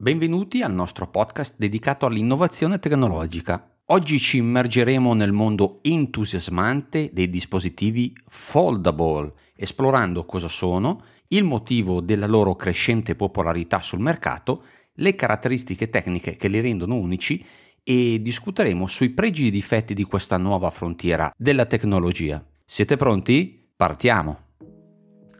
Benvenuti al nostro podcast dedicato all'innovazione tecnologica. Oggi ci immergeremo nel mondo entusiasmante dei dispositivi foldable, esplorando cosa sono, il motivo della loro crescente popolarità sul mercato, le caratteristiche tecniche che li rendono unici e discuteremo sui pregi e difetti di questa nuova frontiera della tecnologia. Siete pronti? Partiamo!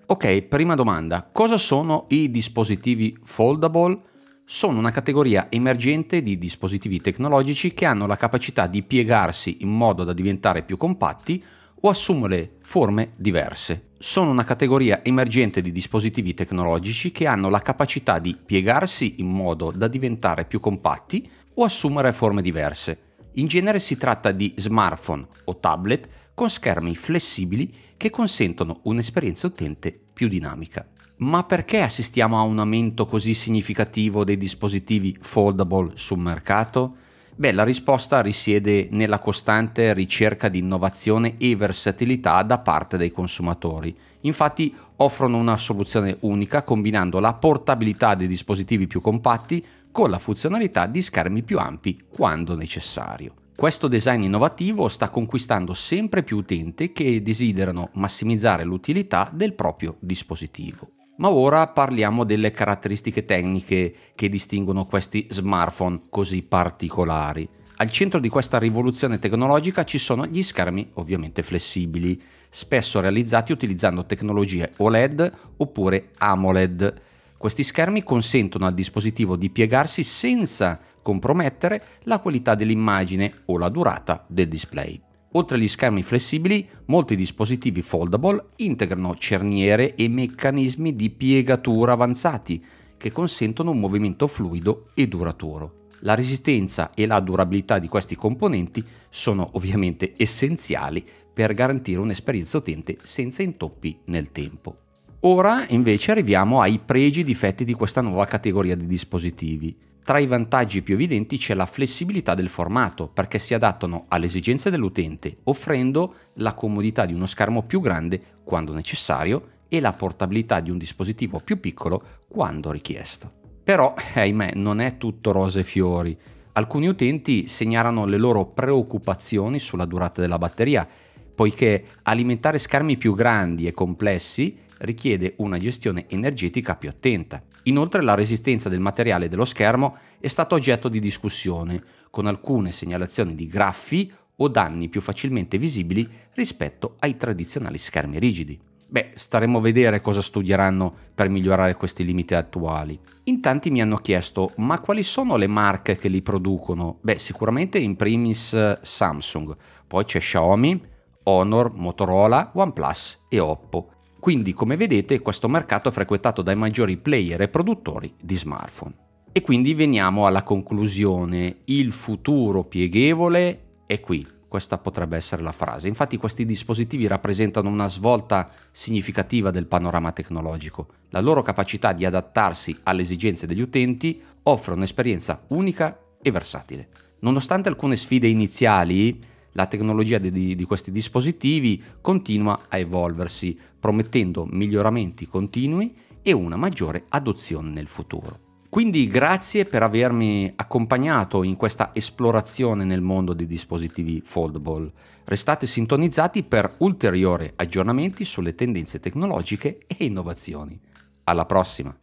Ok, prima domanda. Cosa sono i dispositivi foldable? Sono una categoria emergente di dispositivi tecnologici che hanno la capacità di piegarsi in modo da diventare più compatti o assumere forme diverse. Sono una categoria emergente di dispositivi tecnologici che hanno la capacità di piegarsi in modo da diventare più compatti o assumere forme diverse. In genere si tratta di smartphone o tablet con schermi flessibili che consentono un'esperienza utente più dinamica. Ma perché assistiamo a un aumento così significativo dei dispositivi foldable sul mercato? Beh, la risposta risiede nella costante ricerca di innovazione e versatilità da parte dei consumatori. Infatti offrono una soluzione unica combinando la portabilità dei dispositivi più compatti con la funzionalità di schermi più ampi quando necessario. Questo design innovativo sta conquistando sempre più utenti che desiderano massimizzare l'utilità del proprio dispositivo. Ma ora parliamo delle caratteristiche tecniche che distinguono questi smartphone così particolari. Al centro di questa rivoluzione tecnologica ci sono gli schermi ovviamente flessibili, spesso realizzati utilizzando tecnologie OLED oppure AMOLED. Questi schermi consentono al dispositivo di piegarsi senza compromettere la qualità dell'immagine o la durata del display. Oltre agli schermi flessibili, molti dispositivi foldable integrano cerniere e meccanismi di piegatura avanzati che consentono un movimento fluido e duraturo. La resistenza e la durabilità di questi componenti sono ovviamente essenziali per garantire un'esperienza utente senza intoppi nel tempo. Ora invece arriviamo ai pregi e difetti di questa nuova categoria di dispositivi. Tra i vantaggi più evidenti c'è la flessibilità del formato, perché si adattano alle esigenze dell'utente, offrendo la comodità di uno schermo più grande quando necessario e la portabilità di un dispositivo più piccolo quando richiesto. Però, ahimè, non è tutto rose e fiori. Alcuni utenti segnalano le loro preoccupazioni sulla durata della batteria, poiché alimentare schermi più grandi e complessi richiede una gestione energetica più attenta. Inoltre la resistenza del materiale dello schermo è stata oggetto di discussione, con alcune segnalazioni di graffi o danni più facilmente visibili rispetto ai tradizionali schermi rigidi. Beh, staremo a vedere cosa studieranno per migliorare questi limiti attuali. In tanti mi hanno chiesto, ma quali sono le marche che li producono? Beh, sicuramente in primis Samsung, poi c'è Xiaomi, Honor, Motorola, OnePlus e Oppo. Quindi, come vedete, questo mercato è frequentato dai maggiori player e produttori di smartphone. E quindi veniamo alla conclusione, il futuro pieghevole è qui. Questa potrebbe essere la frase. Infatti questi dispositivi rappresentano una svolta significativa del panorama tecnologico. La loro capacità di adattarsi alle esigenze degli utenti offre un'esperienza unica e versatile. Nonostante alcune sfide iniziali, la tecnologia di, di, questi dispositivi continua a evolversi, promettendo miglioramenti continui e una maggiore adozione nel futuro. Quindi grazie per avermi accompagnato in questa esplorazione nel mondo dei dispositivi foldable. Restate sintonizzati per ulteriori aggiornamenti sulle tendenze tecnologiche e innovazioni. Alla prossima!